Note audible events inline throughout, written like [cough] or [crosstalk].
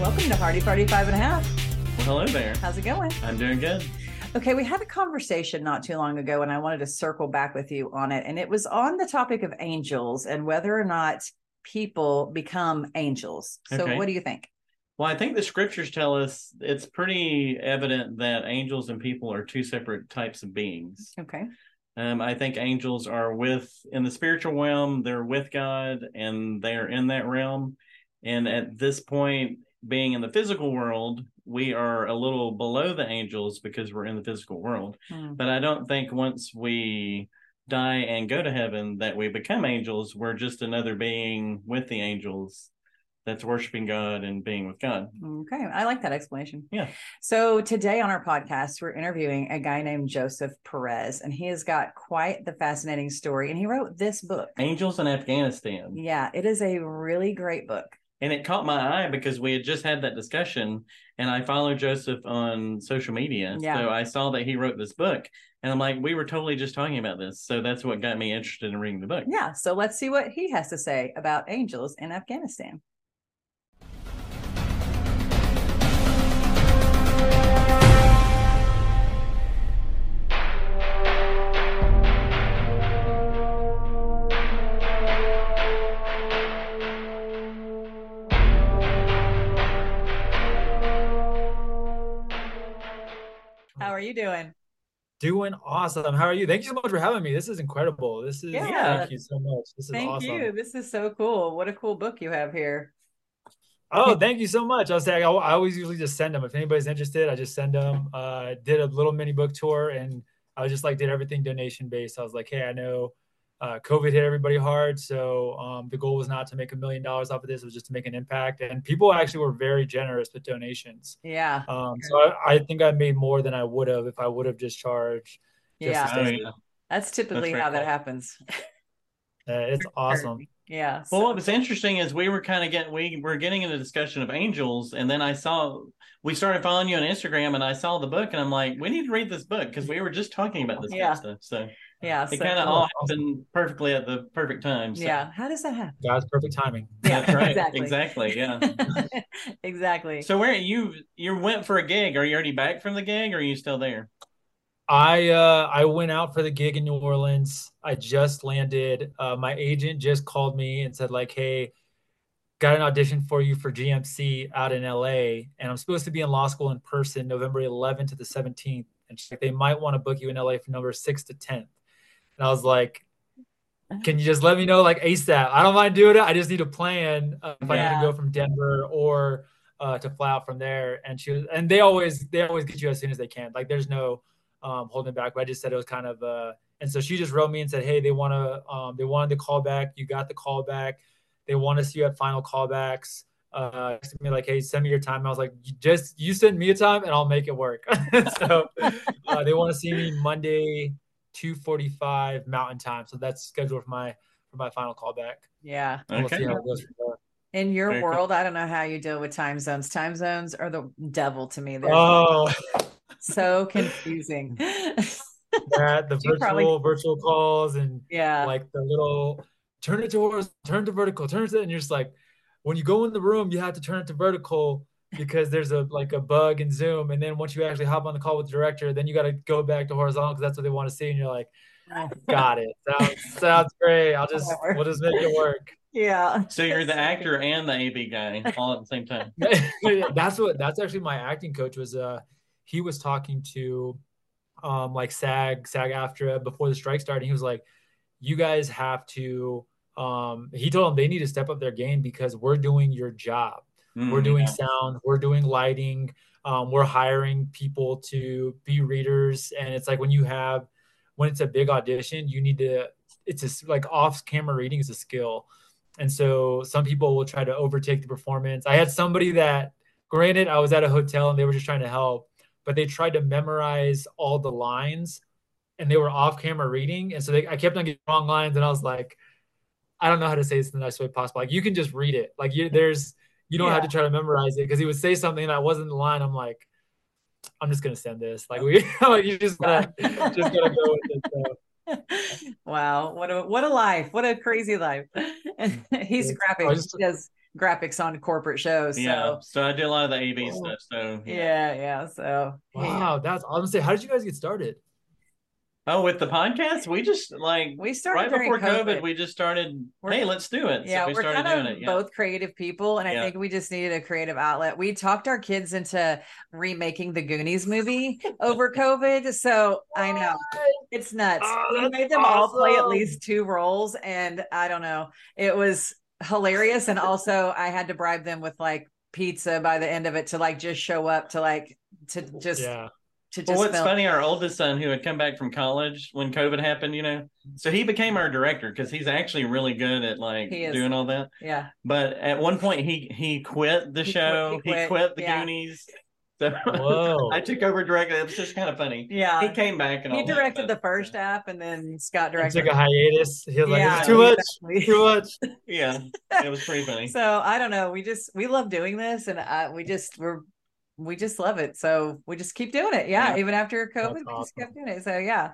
Welcome to Hardy Party Five and a Half. Well, hello there. How's it going? I'm doing good. Okay, we had a conversation not too long ago, and I wanted to circle back with you on it. And it was on the topic of angels and whether or not people become angels. So, Okay. what do you think? Well, I think the scriptures tell us it's pretty evident that angels and people are two separate types of beings. Okay. Um, I think angels are with in the spiritual realm, they're with God and they're in that realm. And at this point, being in the physical world, we are a little below the angels because we're in the physical world. Hmm. But I don't think once we die and go to heaven that we become angels. We're just another being with the angels that's worshiping God and being with God. Okay, I like that explanation. Yeah. So today on our podcast, we're interviewing a guy named Joseph Perez, and he has got quite the fascinating story. And he wrote this book. Angels in Afghanistan. Yeah, it is a really great book. And it caught my eye because we had just had that discussion and I follow Joseph on social media. Yeah. So I saw that he wrote this book and I'm like, we were totally just talking about this. So that's what got me interested in reading the book. Yeah, so let's see what he has to say about angels in Afghanistan. Are you doing? Doing awesome. How are you? Thank you so much for having me. This is incredible. This is Yeah. thank you so much. This is Thank awesome. you. This is so cool. What a cool book you have here. Oh, thank you so much. I'll saying I, I always usually just send them. If anybody's interested, I just send them. Uh, did a little mini book tour, and I was just like did everything donation based. I was like, hey, I know uh, COVID hit everybody hard, so um, the goal was not to make a million dollars off of this. It was just to make an impact, and people actually were very generous with donations. Yeah. Um, so I, I think I made more than I would have if I would have just charged. just Yeah. to stay- Oh, yeah. That's typically very how that happens. Uh, it's [laughs] awesome. Yeah. Well, what was interesting is we were kind of getting we were getting in a discussion of angels, and then I saw we started following you on Instagram, and I saw the book, and I'm like, we need to read this book because we were just talking about this kind Yeah. of stuff. So yeah. it so kind of cool. all happened perfectly at the perfect time. So. Yeah. How does that happen? God's perfect timing. Yeah, That's right. exactly. Exactly. Yeah. [laughs] exactly. So where you you went for a gig? Are you already back from the gig, or are you still there? I uh I went out for the gig in New Orleans. I just landed. Uh, my agent just called me and said like, "Hey, got an audition for you for GMC out in LA, and I'm supposed to be in law school in person November 11th to the 17th, and she's like, they might want to book you in LA for November 6th to 10th." And I was like, "Can you just let me know like ASAP? I don't mind doing it. I just need a plan uh, if I need to go from Denver or uh, to fly out from there." And she was, and they always they always get you as soon as they can. Like there's no um, holding back. But I just said it was kind of uh, and so she just wrote me and said, "Hey, they want to um, they wanted the call back. You got the call back. They want to see you at final callbacks." Uh, texted me like, "Hey, send me your time." I was like, "You "Just you send me a time and I'll make it work." [laughs] so uh, they want to see me Monday, two forty-five Mountain Time. So that's scheduled for my for my final callback. Yeah. We'll Okay. see how it goes from there. In your Very cool. world, I don't know how you deal with time zones. Time zones are the devil to me. They're Oh, so confusing. that [laughs] [laughs] the virtual probably- virtual calls and yeah. like the little turn it to horizontal, turn to vertical, turn it to, and you're just like, when you go in the room, you have to turn it to vertical because there's a like a bug in Zoom, and then once you actually hop on the call with the director, then you got to go back to horizontal because that's what they want to see, and you're like, [laughs] got it, sounds sounds great. I'll just Whatever. we'll just make it work. yeah. So you're the actor and the AV guy all at the same time. [laughs] that's what that's actually my acting coach was uh he was talking to um like SAG SAG-AFTRA before the strike started he was like you guys have to um he told them they need to step up their game because we're doing your job we're Mm, doing yeah. sound we're doing lighting um, we're hiring people to be readers and it's like when you have when it's a big audition you need to it's just like off camera reading is a skill. And so some people will try to overtake the performance. I had somebody that granted i was at a hotel and they were just trying to help but they tried to memorize all the lines and they were off camera reading. And so they, i kept on getting wrong lines and i was like i don't know how to say this in the nicest way possible. Like you can just read it. Like you there's you don't have to try to memorize it because he would say something that wasn't the line. I'm like, I'm just gonna send this. Like we, [laughs] like you just gotta, [laughs] just gotta go with it. So wow, what a what a life! What a crazy life. [laughs] He's graphic. Just, he does graphics on corporate shows. So. Yeah, so I do a lot of the AV stuff. So yeah, yeah. yeah so wow, that's honestly. How did you guys get started? Oh, with the podcast, we just like we started right before COVID. COVID. We just started. We're, hey, let's do it. Yeah, so we we're kind of it, yeah. both creative people, and I yeah. think we just needed a creative outlet. We talked our kids into remaking the Goonies movie [laughs] over COVID, so I know it's nuts. Oh, we made them awesome. all play at least two roles, and I don't know, it was hilarious, and also I had to bribe them with like pizza by the end of it to like just show up to like to just yeah to just well, what's film. funny, our oldest son who had come back from college when COVID happened, you know, so he became our director because he's actually really good at like doing all that. Yeah. But at one point, he he quit the he show. Quit, he, quit. he, quit. the yeah. Goonies. So [laughs] I took over directing. It was just kind of funny. Yeah. He came back and he directed the first half and then Scott directed. He took a hiatus. He was yeah, like, too much. Too [laughs] much. yeah. It was pretty funny. [laughs] So I don't know. We just, we love doing this and uh, we just, we're, we just love it. So we just keep doing it. Yeah. yeah. Even after COVID, we just kept doing it. So yeah.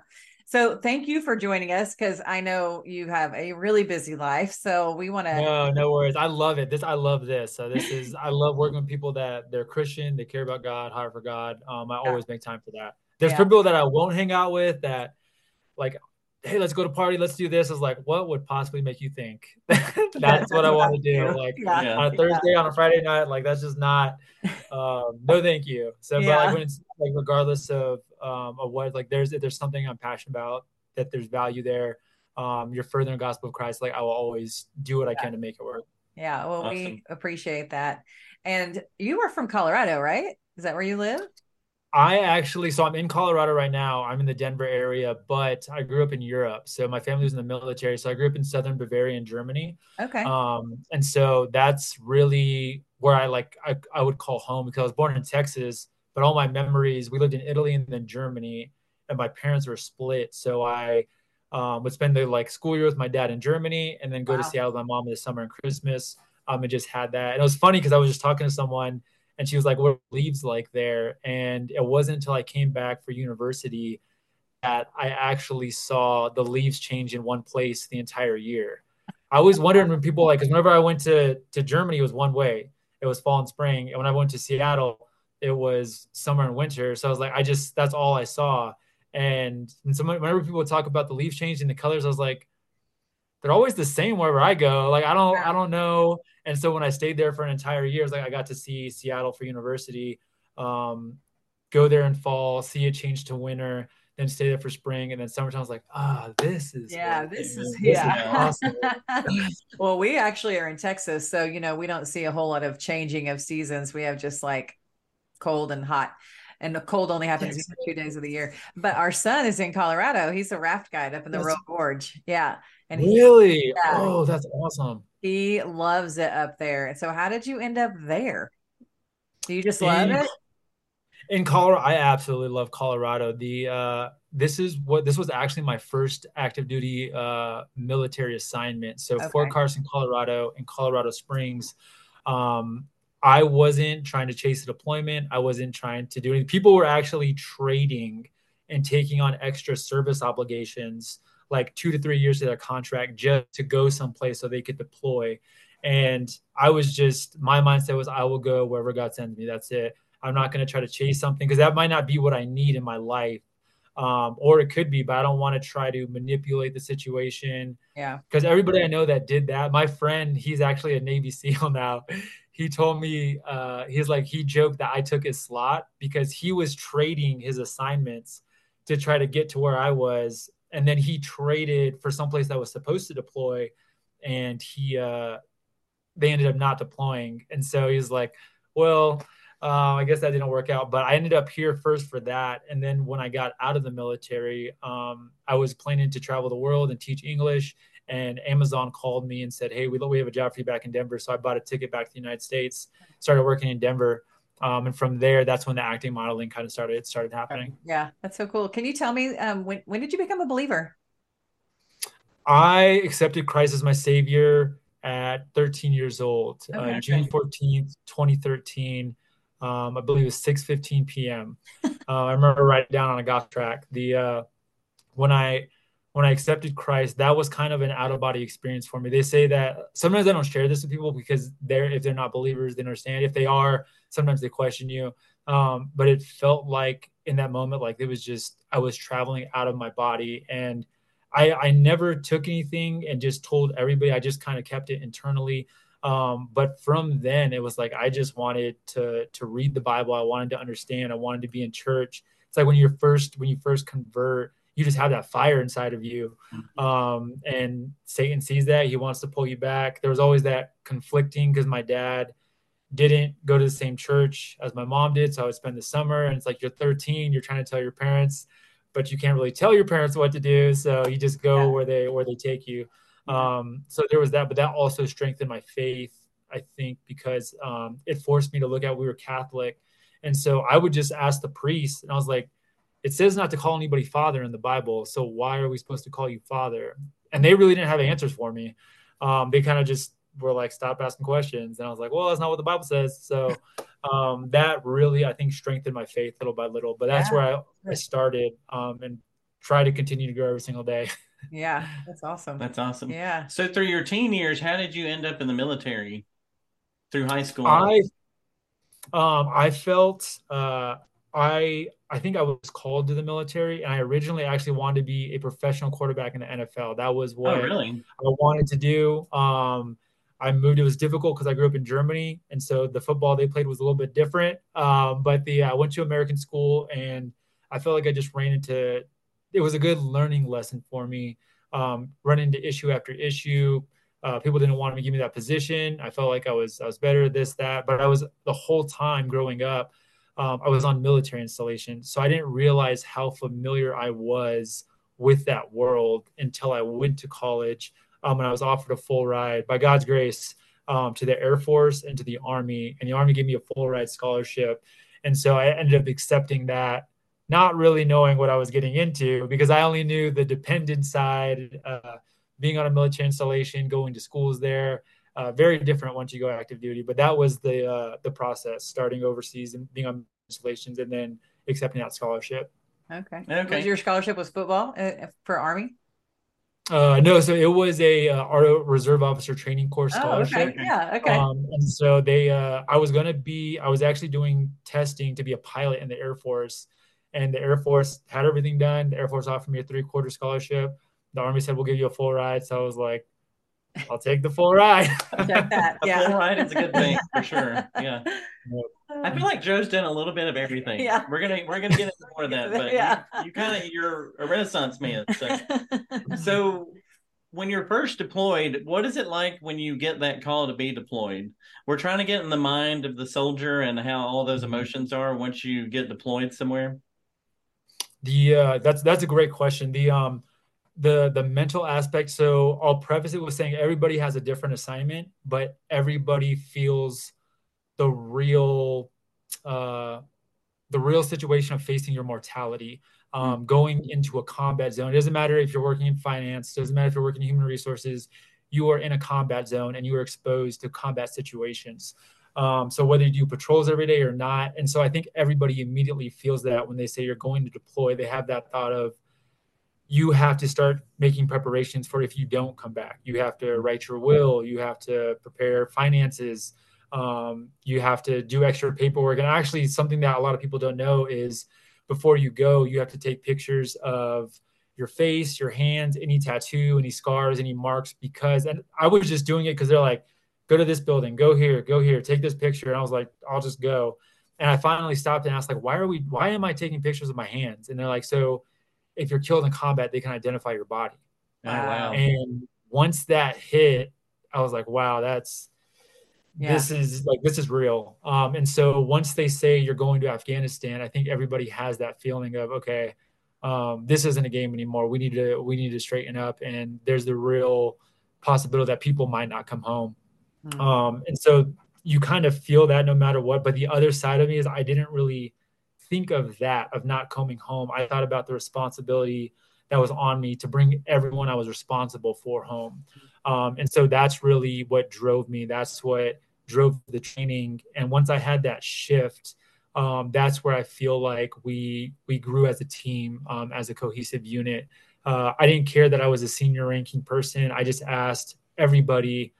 So thank you for joining us because I know you have a really busy life. So we want to. No, no worries. I love it. This I love this. So this is I love working with people that they're Christian, they care about God, hire for God. Um, I yeah. always make time for that. There's yeah. people that I won't hang out with that, like hey, let's go to party, let's do this. Is like, what would possibly make you think [laughs] that's what I want to do? Like yeah. on a Thursday, yeah. on a Friday night, like that's just not. Um, no, thank you. So, yeah. but like when it's like regardless of um of what, like there's if there's something I'm passionate about, that there's value there. Um, you're furthering the gospel of Christ. Like I will always do what I can to make it work. Yeah, well, awesome. we appreciate that. And you are from Colorado, right? Is that where you live? I actually, so I'm in Colorado right now. I'm in the Denver area, but I grew up in Europe. So my family was in the military. So I grew up in southern Bavaria in Germany. Okay. Um, and so that's really where I like I, I would call home because I was born in Texas, but all my memories, we lived in Italy and then Germany, and my parents were split. So I um, would spend the like school year with my dad in Germany and then go wow. to Seattle with my mom in the summer and Christmas. Um, and just had that. And it was funny because I was just talking to someone and she was like, "What leaves like there?" And it wasn't until I came back for university that I actually saw the leaves change in one place the entire year. I always wondered when people like, because whenever I went to to Germany, it was one way. It was fall and spring, and when I went to Seattle, it was summer and winter. So I was like, I just that's all I saw. And, and so whenever people talk about the leaves changing the colors, I was like, they're always the same wherever I go. Like I don't I don't know. And so when I stayed there for an entire year, it's like I got to see Seattle for university, um, go there in fall, see it change to winter, then stay there for spring, and then summertime. I was like, ah, oh, this is yeah, this is this yeah. Is awesome. [laughs] well, we actually are in Texas, so you know we don't see a whole lot of changing of seasons. We have just like cold and hot and the cold only happens yes. two days of the year. But our son is in Colorado. He's a raft guide up in the Royal Gorge. Yeah. And really? yeah, oh, that's awesome. He loves it up there. So how did you end up there? Do you just love it? In Colorado, I absolutely love Colorado. The uh this is what this was actually my first active duty uh military assignment. So okay. Fort Carson, Colorado, in Colorado Springs. Um I wasn't trying to chase a deployment. I wasn't trying to do anything. People were actually trading and taking on extra service obligations like two to three years of their contract just to go someplace so they could deploy. And I was just, my mindset was, I will go wherever God sends me. That's it. I'm not going to try to chase something because that might not be what I need in my life. Um, or it could be, but I don't want to try to manipulate the situation. Yeah. Because everybody I know that did that, my friend, he's actually a Navy SEAL [laughs] now. He told me, uh, he's like, he joked that I took his slot because he was trading his assignments to try to get to where I was and then he traded for someplace that was supposed to deploy, and he uh, they ended up not deploying, and so he's like, well. Uh, I guess that didn't work out, but I ended up here first for that. And then when I got out of the military, um, I was planning to travel the world and teach English. And Amazon called me and said, "Hey, we we have a job for you back in Denver." So I bought a ticket back to the United States, started working in Denver, um, and from there that's when the acting modeling kind of started it started happening. Yeah that's so cool. Can you tell me um, when, when did you become a believer? I accepted christ as my savior at 13 years old uh, okay. uh, june 14th 2013 um, i believe it was 6 15 p.m [laughs] uh, i remember writing down on a golf track the uh, when i when I accepted Christ, that was kind of an out of body experience for me. They say that sometimes I don't share this with people because they're if they're not believers, they understand. If they are, sometimes they question you. Um, but it felt like in that moment, like it was just I was traveling out of my body, and I I never took anything and just told everybody. I just kind of kept it internally. Um, but from then, it was like I just wanted to to read the Bible. I wanted to understand. I wanted to be in church. It's like when you're first when you first convert you just have that fire inside of you. Mm-hmm. Um, and Satan sees that he wants to pull you back. There was always that conflicting because my dad didn't go to the same church as my mom did. So I would spend the summer and it's like, you're 13, you're trying to tell your parents, but you can't really tell your parents what to do. So you just go yeah. where they, where they take you. Um, so there was that, but that also strengthened my faith, I think, because um, it forced me to look at, we were Catholic. And so I would just ask the priest and I was like, it says not to call anybody father in the Bible. So why are we supposed to call you father? And they really didn't have answers for me. Um, they kind of just were like, stop asking questions. And I was like, well, that's not what the Bible says. So um, that really, I think, strengthened my faith little by little. But that's yeah. where I, I started um, and try to continue to grow every single day. [laughs] yeah, that's awesome. That's awesome. Yeah. So through your teen years, how did you end up in the military through high school? I um, I felt uh, I I think I was called to the military, and I originally actually wanted to be a professional quarterback in the NFL. That was oh, what oh, really? I wanted to do. Um, I moved. It was difficult because I grew up in Germany, and so the football they played was a little bit different. Um, but the I went to American school, and I felt like I just ran into. It was a good learning lesson for me. Um, run into issue after issue. Uh, people didn't want to give me that position. I felt like I was I was better this that, but I was the whole time growing up um, I was on military installation. So I didn't realize how familiar I was with that world until I went to college um, and I was offered a full ride by God's grace um, to the Air Force and to the Army. And the Army gave me a full ride scholarship. And so I ended up accepting that, not really knowing what I was getting into because I only knew the dependent side, uh, being on a military installation, going to schools there uh, very different once you go active duty. But that was the uh, the process, starting overseas and being on installations, and then accepting that scholarship. Okay. Okay. Was your scholarship was football uh, for Army? Uh, no, so it was a uh, reserve officer training course scholarship. Oh, okay. Yeah, okay. Um, and so they, uh, I was gonna be, I was actually doing testing to be a pilot in the Air Force, and the Air Force had everything done. The Air Force offered me a three quarter scholarship. The Army said we'll give you a full ride, so I was like, I'll take the full ride. [laughs] that. Yeah. a full ride is a good thing for sure. [laughs] Yeah. I feel like Joe's done a little bit of everything. Yeah. We're gonna we're gonna get into more of that, [laughs] but yeah. you, you kind of you're a renaissance man. So. so when you're first deployed, what is it like when you get that call to be deployed? We're trying to get in the mind of the soldier and how all those mm-hmm. emotions are once you get deployed somewhere. The uh, that's that's a great question. The um the the mental aspect. So i'll preface it with saying everybody has a different assignment but everybody feels the real uh the real situation of facing your mortality um, mm. going into a combat zone. It doesn't matter if you're working in finance doesn't matter if you're working in human resources you are in a combat zone and you are exposed to combat situations. Um, so whether you do patrols every day or not. And so i think everybody immediately feels that when they say you're going to deploy they have that thought of you have to start making preparations for if you don't come back. You have to write your will. You have to prepare finances. Um, you have to do extra paperwork. And actually, something that a lot of people don't know is before you go, you have to take pictures of your face, your hands, any tattoo, any scars, any marks. Because, and I was just doing it because they're like, go to this building, go here, go here, take this picture. And I was like, I'll just go. And I finally stopped and asked, like, why are we, why am I taking pictures of my hands? And they're like, so, if you're killed in combat, they can identify your body. Oh, wow. And once that hit, I was like, wow, that's yeah. this is like this is real. Um, and so once they say you're going to Afghanistan, I think everybody has that feeling of okay, um, this isn't a game anymore. We need to we need to straighten up, and there's the real possibility that people might not come home. Mm-hmm. Um, and so you kind of feel that no matter what. But the other side of me is I didn't really think of that of not coming home i thought about the responsibility that was on me to bring everyone i was responsible for home um, and so that's really what drove me that's what drove the training and once i had that shift um, that's where I feel like we we grew as a team, um, as a cohesive unit. Uh, I didn't care that I was a senior ranking person. I just asked everybody,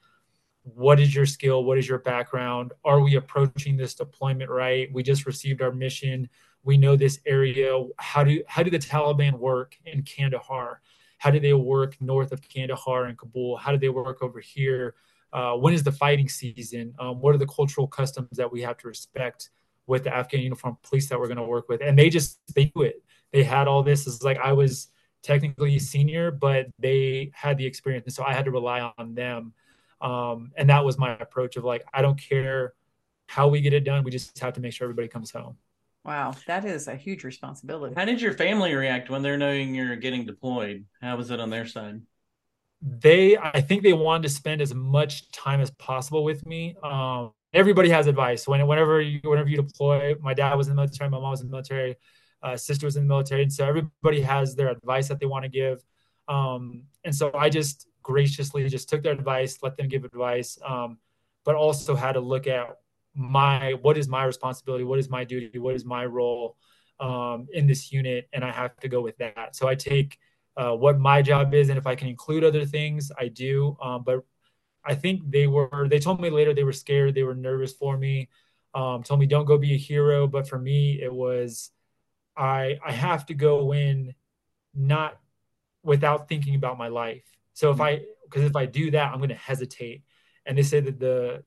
"What is your skill? What is your background? Are we approaching this deployment right? We just received our mission. We know this area. How do how do the Taliban work in Kandahar? How do they work north of Kandahar and Kabul? How do they work over here? Uh, when is the fighting season? Um, what are the cultural customs that we have to respect?" with the Afghan uniform police that we're going to work with. And they just, they do it. They had all this. It's like I was technically senior, but they had the experience. And so I had to rely on them. Um, and that was my approach of like, I don't care how we get it done. We just have to make sure everybody comes home. Wow, that is a huge responsibility. How did your family react when they're knowing you're getting deployed? How was it on their side? They, I think they wanted to spend as much time as possible with me. Um, everybody has advice. When whenever you whenever you deploy, my dad was in the military, my mom was in the military, uh, sister was in the military, and so everybody has their advice that they want to give. Um, and so I just graciously just took their advice, let them give advice, um, but also had to look at my what is my responsibility, what is my duty, what is my role um, in this unit, and I have to go with that. So I take uh, what my job is, and if I can include other things, I do. Um, but I think they were. They told me later they were scared. They were nervous for me. Um, told me don't go be a hero. But for me, it was I I have to go in not without thinking about my life. So if I because if I do that, I'm going to hesitate. And they say that the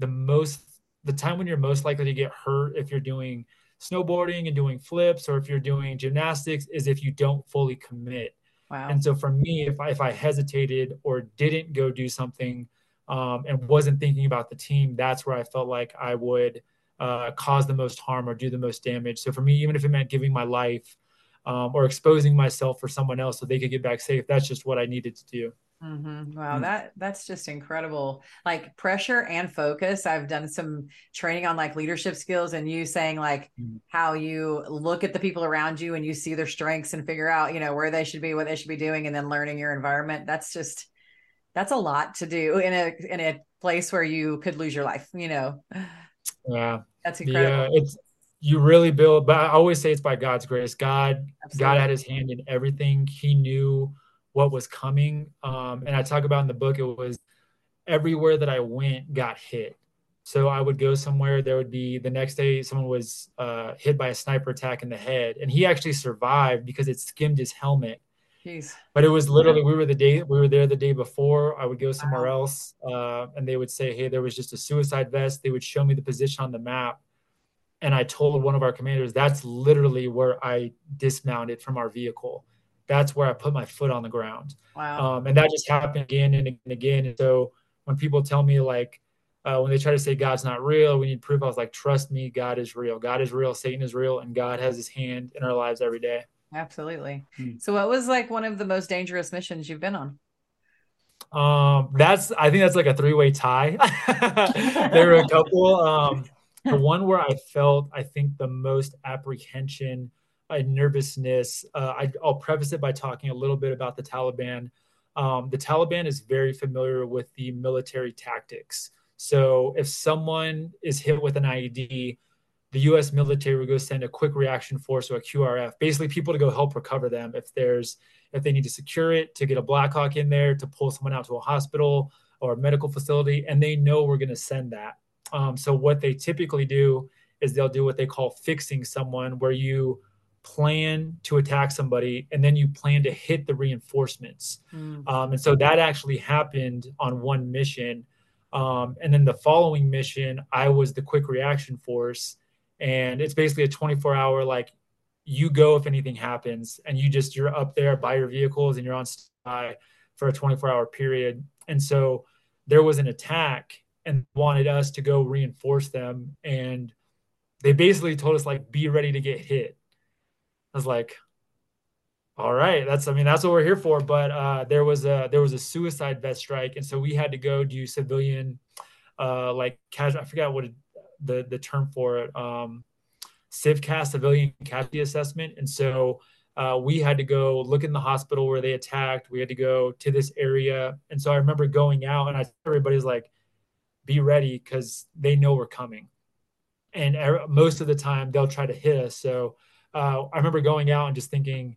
the most the time when you're most likely to get hurt if you're doing snowboarding and doing flips or if you're doing gymnastics is if you don't fully commit. Wow. And so for me, if I, if I hesitated or didn't go do something um, and wasn't thinking about the team, that's where I felt like I would uh, cause the most harm or do the most damage. So for me, even if it meant giving my life um, or exposing myself for someone else so they could get back safe, that's just what I needed to do. Mm-hmm. Wow, mm-hmm. that that's just incredible. Like pressure and focus. I've done some training on like leadership skills, and you saying like mm-hmm. how you look at the people around you and you see their strengths and figure out you know where they should be, what they should be doing, and then learning your environment. That's just that's a lot to do in a in a place where you could lose your life you know yeah that's incredible yeah it's you really build but i always say it's by god's grace god Absolutely. god had his hand in everything he knew what was coming um and i talk about in the book it was everywhere that i went got hit so i would go somewhere there would be the next day someone was uh, hit by a sniper attack in the head and he actually survived because it skimmed his helmet Jeez. But it was literally we were the day we were there the day before. I would go somewhere wow. else, uh, and they would say, "Hey, there was just a suicide vest." They would show me the position on the map, and I told one of our commanders, "That's literally where I dismounted from our vehicle. That's where I put my foot on the ground." Wow. Um, and that just happened again and again. And again. so when people tell me like uh, when they try to say God's not real, we need proof. I was like, trust me, God is real. God is real. Satan is real, and God has His hand in our lives every day. Absolutely. Hmm. So, what was like one of the most dangerous missions you've been on? Um, that's I think that's like a three way tie. [laughs] there were a couple. Um, the [laughs] one where I felt I think the most apprehension and nervousness. Uh, I, will preface it by talking a little bit about the Taliban. Um, the Taliban is very familiar with the military tactics. So if someone is hit with an IED, the U.S. military would go send a quick reaction force or a QRF, basically people to go help recover them if there's if they need to secure it, to get a Blackhawk in there, to pull someone out to a hospital or a medical facility, and they know we're going to send that. Um, so what they typically do is they'll do what they call fixing someone, where you plan to attack somebody and then you plan to hit the reinforcements. Mm. Um, and so that actually happened on one mission. Um, and then the following mission, I was the quick reaction force and it's basically a 24 hour like you go if anything happens and you just you're up there by your vehicles and you're on standby for a 24 hour period and so there was an attack and wanted us to go reinforce them. And they basically told us like be ready to get hit. I was like all right that's i mean that's what we're here for. But uh, there was a there was a suicide vest strike. And so we had to go do civilian uh like casual i forgot what it, the the term for it, um, CivCAS, civilian casualty assessment, and so uh, we had to go look in the hospital where they attacked. We had to go to this area, and so I remember going out, and I everybody's like, "Be ready," because they know we're coming. and er- most of the time they'll try to hit us. So uh, I remember going out and just thinking,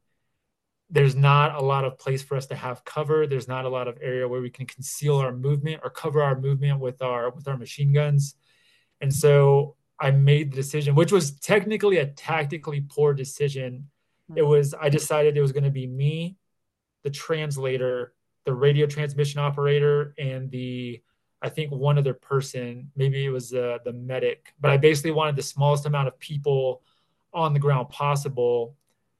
there's not a lot of place for us to have cover. There's not a lot of area where we can conceal our movement or cover our movement with our with our machine guns. And so I made the decision, which was technically a tactically poor decision. It hmm. was I decided it was going to be me, the translator, the radio transmission operator, and the I think one other person, maybe it was uh, the medic, but I basically wanted the smallest amount of people on the ground possible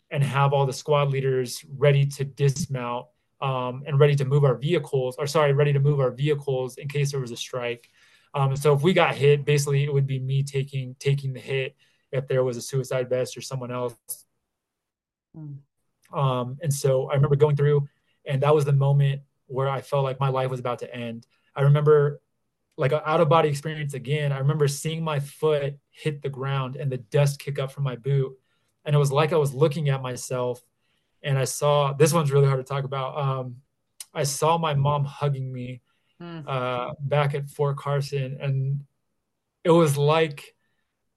and have all the squad leaders ready to dismount um, and ready to move our vehicles, or sorry, ready to move our vehicles in case there was a strike. Um, so if we got hit, basically it would be me taking taking the hit if there was a suicide vest or someone else. Mm. Um, and so I remember going through, and that was the moment where I felt like my life was about to end. I remember like an out of body experience again. I remember seeing my foot hit the ground and the dust kick up from my boot. And it was like I was looking at myself and I saw this one's really hard to talk about. Um, I saw my mom hugging me mm. uh, back at Fort Carson, and it was like,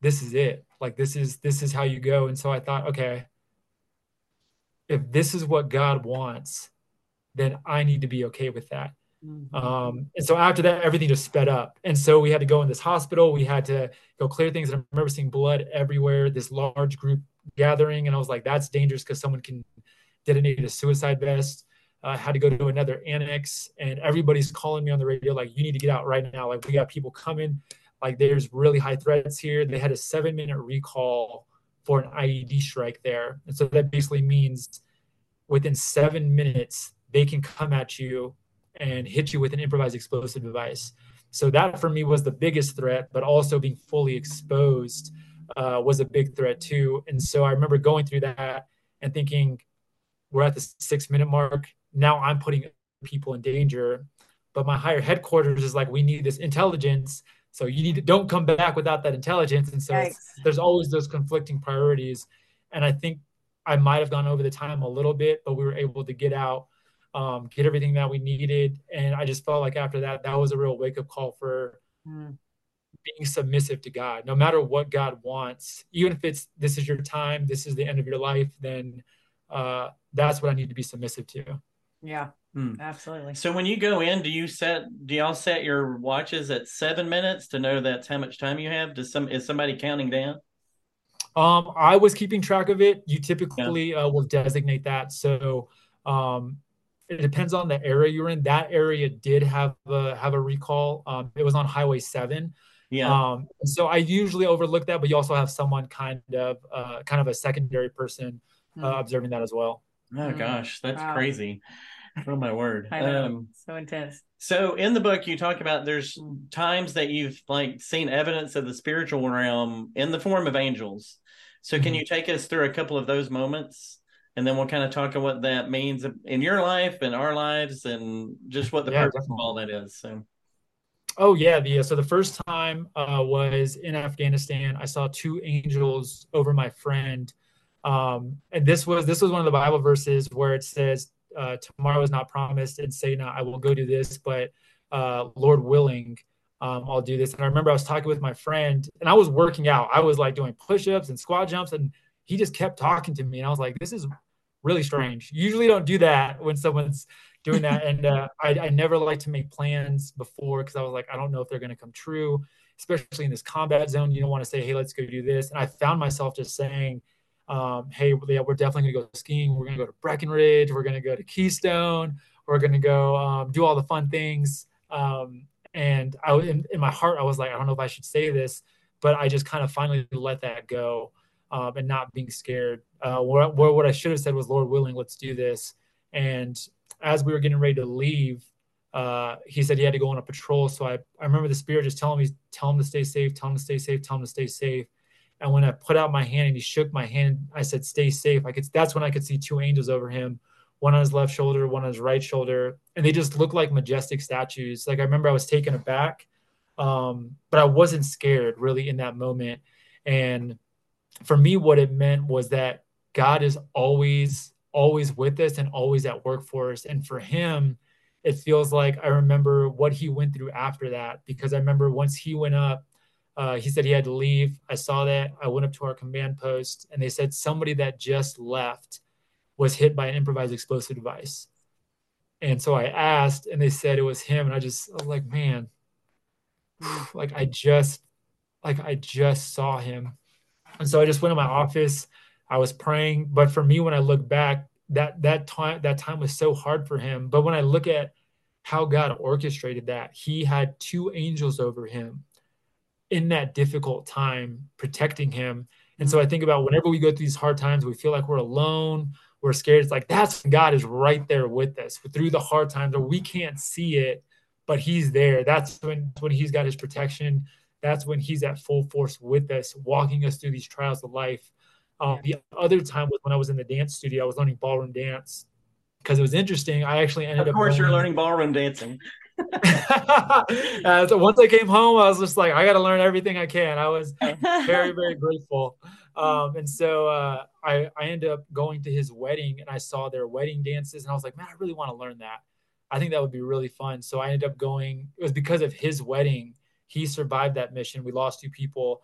this is it. Like this is this is how you go. And so I thought, okay, if this is what God wants, then I need to be okay with that. Mm-hmm. Um, and so after that, everything just sped up. And so we had to go in this hospital. We had to go clear things. And I remember seeing blood everywhere, this large group gathering. And I was like, that's dangerous because someone can detonate a suicide vest. I uh, had to go to another annex, and everybody's calling me on the radio, like, you need to get out right now. Like, we got people coming. Like, there's really high threats here. They had a seven minute recall for an IED strike there. And so that basically means within seven minutes, they can come at you and hit you with an improvised explosive device. So that for me was the biggest threat, but also being fully exposed uh, was a big threat too. And so I remember going through that and thinking, we're at the six minute mark. Now I'm putting people in danger. But my higher headquarters is like, we need this intelligence. So you need to don't come back without that intelligence. And so there's always those conflicting priorities. And I think I might have gone over the time a little bit, but we were able to get out um, get everything that we needed. And I just felt like after that, that was a real wake up call for mm. being submissive to God. No matter what God wants, even if it's this is your time, this is the end of your life, then uh, that's what I need to be submissive to. Yeah. Hmm. Absolutely. So when you go in, do you set do y'all set your watches at seven minutes to know that's how much time you have? Does some is somebody counting down? Um, I was keeping track of it. You typically yeah. uh, will designate that. So um, it depends on the area you're in. That area did have a have a recall. Um, it was on Highway Seven. Yeah. Um, so I usually overlook that, but you also have someone kind of uh, kind of a secondary person uh, mm. observing that as well. Oh hmm. gosh, that's wow. crazy. Oh my word. [laughs] I know. Um, so intense. So in the book you talk about there's times that you've like seen evidence of the spiritual realm in the form of angels. So can mm-hmm. you take us through a couple of those moments? And then we'll kind of talk about what that means in your life and our lives and just what the yeah, purpose definitely. of all that is so. Oh yeah the so the first time uh, was in afghanistan i saw two angels over my friend um, and this was this was one of the bible verses where it says uh, tomorrow is not promised and say not i will go do this but uh, lord willing um, i'll do this. And i remember i was talking with my friend and i was working out. I was like doing push-ups and squat jumps and he just kept talking to me and i was like this is really strange. usually don't do that when someone's doing that. and uh, I, I never like to make plans before because I was like, I don't know if they're going to come true, especially in this combat zone. You don't want to say, hey, let's go do this. And I found myself just saying, um, hey, yeah, we're definitely going to go skiing. We're going to go to Breckenridge. We're going to go to Keystone. We're going to go um, do all the fun things. Um, and I, in, in my heart, I was like, I don't know if I should say this, but I just kind of finally let that go um, and not being scared. Uh, what, what I should have said was, Lord willing, let's do this. And as we were getting ready to leave, uh, he said he had to go on a patrol. So I, I remember the spirit just telling me, tell him to stay safe, tell him to stay safe, tell him to stay safe. And when I put out my hand and he shook my hand, I said, stay safe. I could, that's when I could see two angels over him, one on his left shoulder, one on his right shoulder. And they just looked like majestic statues. Like I remember I was taken aback, um, but I wasn't scared really in that moment. And for me, what it meant was that God is always, always with us and always at work for us. And for him, it feels like I remember what he went through after that because I remember once he went up, Uh, he said he had to leave. I saw that. I went up to our command post, and they said somebody that just left was hit by an improvised explosive device. And so I asked, and they said it was him. And I just I was like, man, [sighs] like I just, like I just saw him. And so I just went to my office. I was praying, but for me, when I look back, that that time that time was so hard for him. But when I look at how God orchestrated that, He had two angels over him in that difficult time protecting him. And so I think about whenever we go through these hard times, we feel like we're alone, we're scared. It's like that's God is right there with us through the hard times where we can't see it, but He's there. That's when when He's got His protection. That's when He's at full force with us, walking us through these trials of life. Um, the other time was when I was in the dance studio. I was learning ballroom dance because it was interesting. I actually ended up. Of course, you're learning ballroom dancing. [laughs] uh, so once I came home, I was just like, I got to learn everything I can. I was very, very grateful. Um, and so uh, I, I ended up going to his wedding and I saw their wedding dances. And I was like, man, I really want to learn that. I think that would be really fun. So I ended up going, it was because of his wedding. He survived that mission. We lost two people.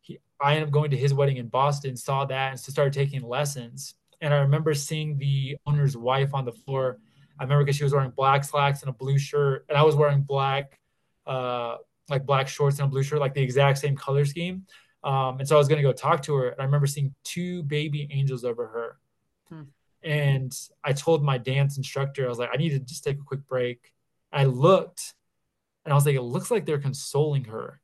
He, I ended up going to his wedding in Boston, saw that, and started taking lessons. And I remember seeing the owner's wife on the floor I remember because she was wearing black slacks and a blue shirt, and I was wearing black, uh, like black shorts and a blue shirt, like the exact same color scheme. Um, and so I was gonna go talk to her, and I remember seeing two baby angels over her. Hmm. And I told my dance instructor, I was like, I need to just take a quick break. I looked, and I was like, it looks like they're consoling her.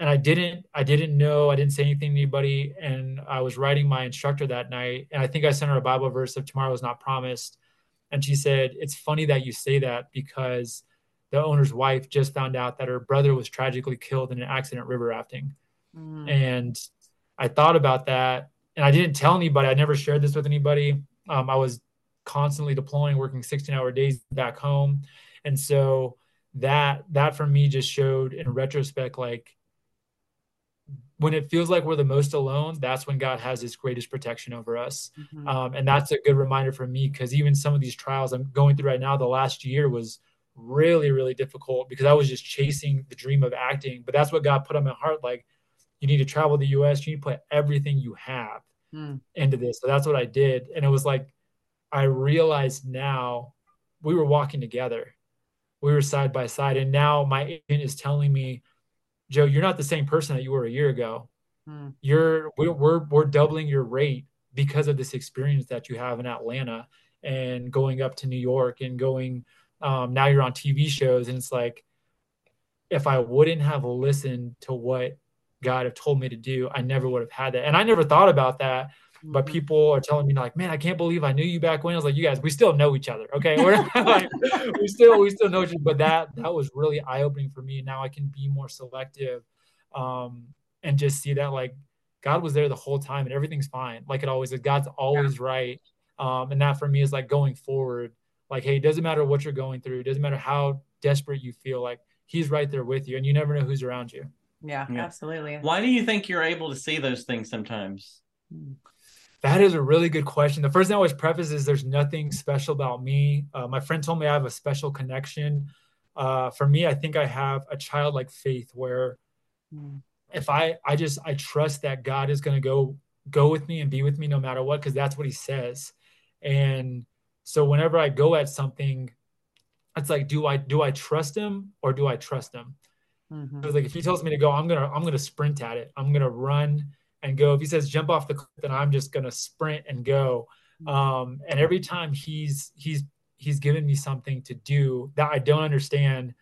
And I didn't, I didn't know, I didn't say anything to anybody. And I was writing my instructor that night, and I think I sent her a Bible verse of tomorrow is not promised and she said, It's funny that you say that because the owner's wife just found out that her brother was tragically killed in an accident river rafting. Mm. And I thought about that and I didn't tell anybody. I never shared this with anybody. Um, I was constantly deploying, working 16 hour days back home. And so that, that for me just showed in retrospect, like when it feels like we're the most alone, that's when God has his greatest protection over us. Mm-hmm. Um, and that's a good reminder for me because even some of these trials I'm going through right now, the last year was really, really difficult because I was just chasing the dream of acting. But that's what God put on my heart. Like, you need to travel the US, you need to put everything you have mm. into this. So that's what I did. And it was like, I realized now we were walking together, we were side by side. And now my agent is telling me, Joe, you're not the same person that you were a year ago. Hmm. You're we're, we're we're doubling your rate because of this experience that you have in Atlanta and going up to New York and going um, now you're on TV shows and it's like if I wouldn't have listened to what God have told me to do, I never would have had that. And I never thought about that but mm-hmm. people are telling me like, man, I can't believe I knew you back when. I was like, you guys, we still know each other, okay? [laughs] We're like, we still we still know each other. But that that was really eye opening for me. And now I can be more selective, um, and just see that like God was there the whole time and everything's fine, like it always is. God's always yeah. right, um, and that for me is like going forward. Like, hey, it doesn't matter what you're going through, it doesn't matter how desperate you feel. Like He's right there with you, and you never know who's around you. Yeah, yeah. absolutely. Why do you think you're able to see those things sometimes? Hmm. That is a really good question. The first thing I always preface is there's nothing special about me. Uh, my friend told me I have a special connection. Uh, for me, I think I have a childlike faith where mm. if I I just I trust that God is going to go go with me and be with me no matter what because that's what He says. And so whenever I go at something, it's like do I do I trust Him or do I trust Him? Mm-hmm. like if He tells me to go, I'm gonna I'm gonna sprint at it. I'm gonna run and go. If he says jump off the cliff, then I'm just gonna sprint and go. Mm-hmm. Um, and every time he's he's he's given me something to do that I don't understand,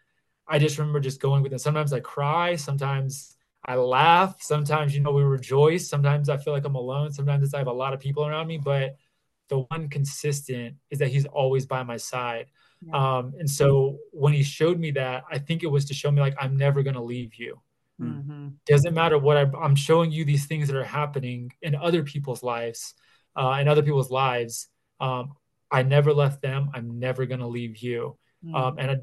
I just remember just going with it. Sometimes I cry, sometimes I laugh, sometimes you know we rejoice, sometimes I feel like I'm alone, sometimes I have a lot of people around me, but the one consistent is that he's always by my side. Yeah. Um, and so when he showed me that, I think it was to show me like I'm never gonna leave you. Mm-hmm. Doesn't matter what I, am showing you these things that are happening in other people's lives, uh, in other people's lives. Um, I never left them. I'm never going to leave you. Mm-hmm. Um, and I,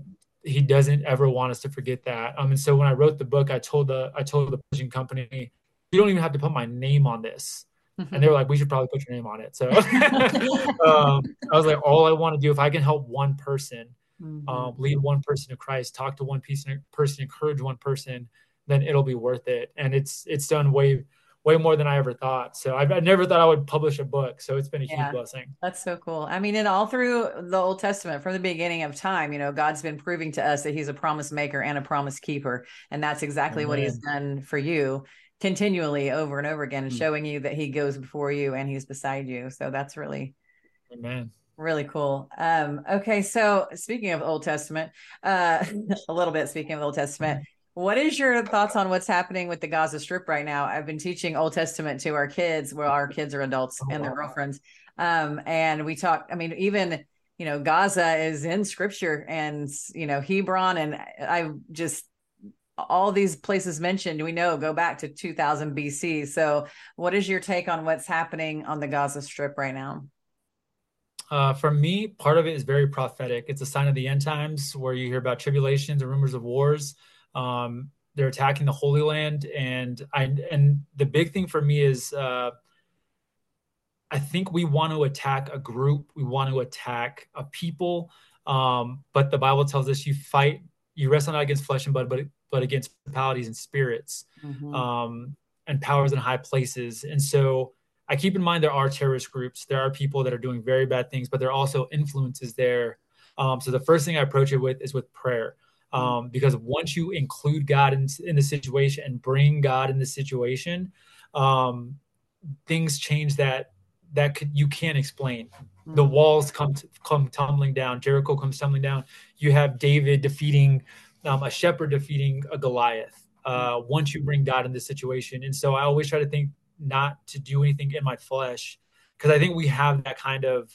he doesn't ever want us to forget that. Um, and so when I wrote the book, I told the I told the publishing company, you don't even have to put my name on this. Mm-hmm. And they were like, we should probably put your name on it. So [laughs] [laughs] um, I was like, all I want to do, if I can help one person, mm-hmm. um, lead one person to Christ, talk to one person, person, encourage one person, then it'll be worth it. And it's it's done way way more than I ever thought. So I've, I never thought I would publish a book. So it's been a yeah, huge blessing. That's so cool. I mean, and all through the Old Testament, from the beginning of time, you know, God's been proving to us that He's a promise maker and a promise keeper, and that's exactly Amen. what He's done for you continually over and over again, mm-hmm. showing you that He goes before you and He's beside you. So that's really, Amen. Really cool. Um, okay, so speaking of Old Testament, uh, [laughs] a little bit speaking of Old Testament, what is your thoughts on what's happening with the Gaza Strip right now? I've been teaching Old Testament to our kids, well, our kids are adults oh, and their girlfriends. Um, and we talk, I mean, even you know, Gaza is in scripture and you know, Hebron, and I just all these places mentioned, we know go back to 2000 BC. So, what is your take on what's happening on the Gaza Strip right now? Uh, for me, part of it is very prophetic. It's a sign of the end times where you hear about tribulations and rumors of wars. Um, they're attacking the Holy Land, and I and the big thing for me is uh, I think we want to attack a group, we want to attack a people, um, but the Bible tells us you fight, you wrestle not against flesh and blood, but but against principalities and spirits, mm-hmm. um, and powers in high places, and so I keep in mind there are terrorist groups, there are people that are doing very bad things, but there are also influences there. Um, so the first thing I approach it with is with prayer. Um, because once you include God in, in the situation and bring God in the situation, um, things change that that could, you can't explain. The walls come to, come tumbling down. Jericho comes tumbling down. You have David defeating um, a shepherd defeating a Goliath. Uh, once you bring God in this situation, and so I always try to think not to do anything in my flesh because I think we have that kind of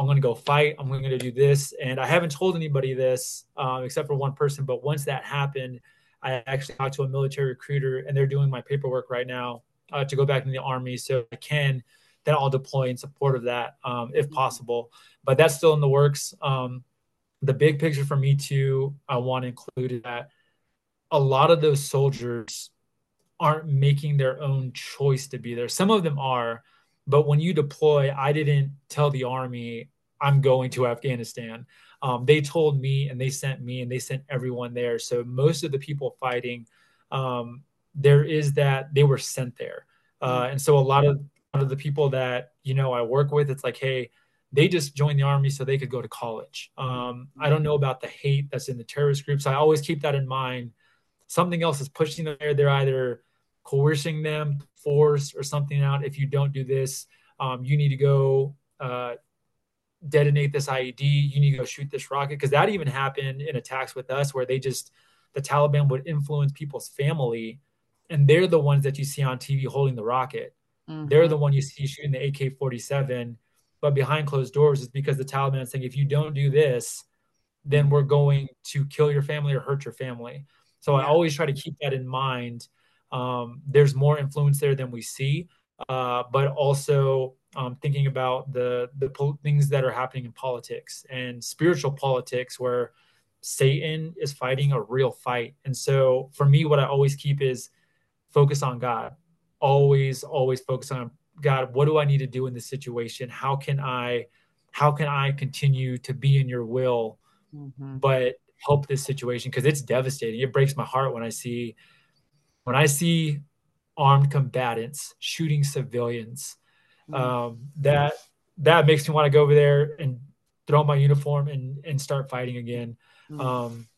I'm going to go fight. I'm going to do this, and I haven't told anybody this um, except for one person. But once that happened, I actually talked to a military recruiter, and they're doing my paperwork right now uh, to go back in the army, so I can then I'll deploy in support of that um, if possible. But that's still in the works. Um, the big picture for me too, I want to include that a lot of those soldiers aren't making their own choice to be there. Some of them are, but when you deploy, I didn't tell the army I'm going to Afghanistan. Um, they told me and they sent me and they sent everyone there. So most of the people fighting, um, there is that they were sent there. Uh, and so a lot of, a lot of the people that, you know, I work with, it's like, hey, they just joined the army so they could go to college. Um, I don't know about the hate that's in the terrorist groups. I always keep that in mind. Something else is pushing them there. They're either coercing them, force or something out. If you don't do this, um, you need to go uh, detonate this IED. You need to go shoot this rocket because that even happened in attacks with us where they just the Taliban would influence people's family, and they're the ones that you see on TV holding the rocket. Mm-hmm. They're the one you see shooting the AK-47, but behind closed doors is because the Taliban is saying if you don't do this, then we're going to kill your family or hurt your family. So yeah. I always try to keep that in mind um, there's more influence there than we see, uh, but also um, thinking about the the po- things that are happening in politics and spiritual politics, where Satan is fighting a real fight. And so, for me, what I always keep is focus on God. Always, always focus on God. What do I need to do in this situation? How can I, how can I continue to be in Your will, mm-hmm. but help this situation because it's devastating. It breaks my heart when I see when I see armed combatants shooting civilians, mm. um, that that makes me want to go over there and throw my uniform and and start fighting again. Mm. Um,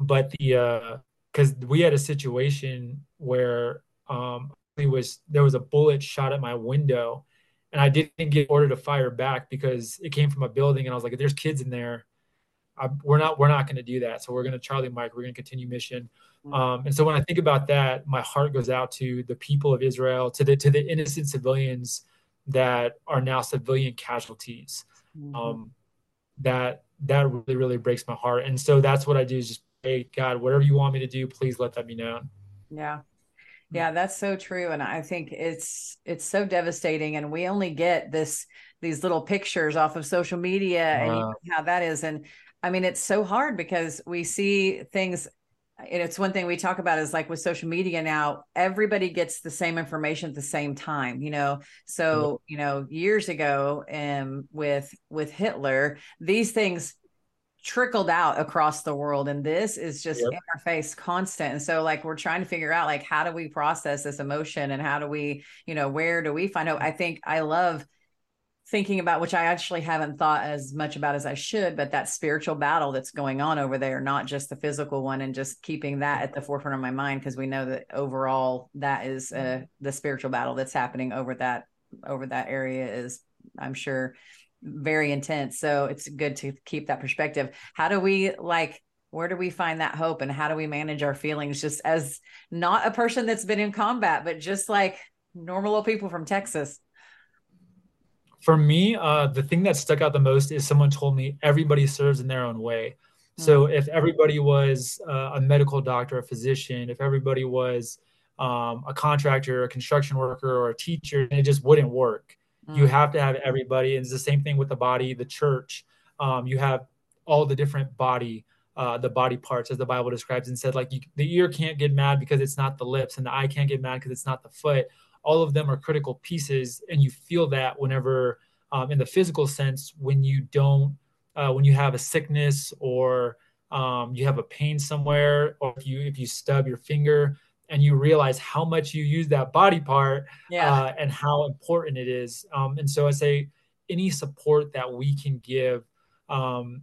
but the because uh, we had a situation where um, it was there was a bullet shot at my window, and I didn't get ordered to fire back because it came from a building, and I was like, there's kids in there, I, we're not we're not going to do that. So we're going to Charlie Mike. We're going to continue mission. Mm-hmm. Um, and so when I think about that, my heart goes out to the people of Israel, to the to the innocent civilians that are now civilian casualties. Mm-hmm. Um, that that really really breaks my heart. And so that's what I do is just hey God, whatever you want me to do, please let that be known. Yeah. Yeah, that's so true. And I think it's it's so devastating. And we only get this these little pictures off of social media and how that is. And I mean, it's so hard because we see things and it's one thing we talk about is like with social media now everybody gets the same information at the same time you know? So you know years ago um with with hitler these things trickled out across the world and this is just yep. in our face constant. And so like we're trying to figure out like how do we process this emotion and how do we you know where do we find out i think i love thinking about which i actually haven't thought as much about as i should but that spiritual battle that's going on over there not just the physical one and just keeping that at the forefront of my mind because we know that overall that is uh, the spiritual battle that's happening over that over that area is i'm sure very intense. So it's good to keep that perspective. How do we like where do we find that hope and how do we manage our feelings just as not a person that's been in combat, but just like normal people from Texas? For me, uh, the thing that stuck out the most is someone told me everybody serves in their own way. So mm-hmm. if everybody was uh, a medical doctor, a physician, if everybody was um, a contractor, a construction worker, or a teacher, it just wouldn't work. Mm. You have to have everybody. And it's the same thing with the body, the church. Um, you have all the different body, uh, the body parts, as the Bible describes, and said like you, the ear can't get mad because it's not the lips, and the eye can't get mad because it's not the foot. All of them are critical pieces, and you feel that whenever, um, in the physical sense, when you don't, uh, when you have a sickness or um, you have a pain somewhere, or if you if you stub your finger, and you realize how much you use that body part yeah. uh, and how important it is. Um, and so I say any support that we can give, um,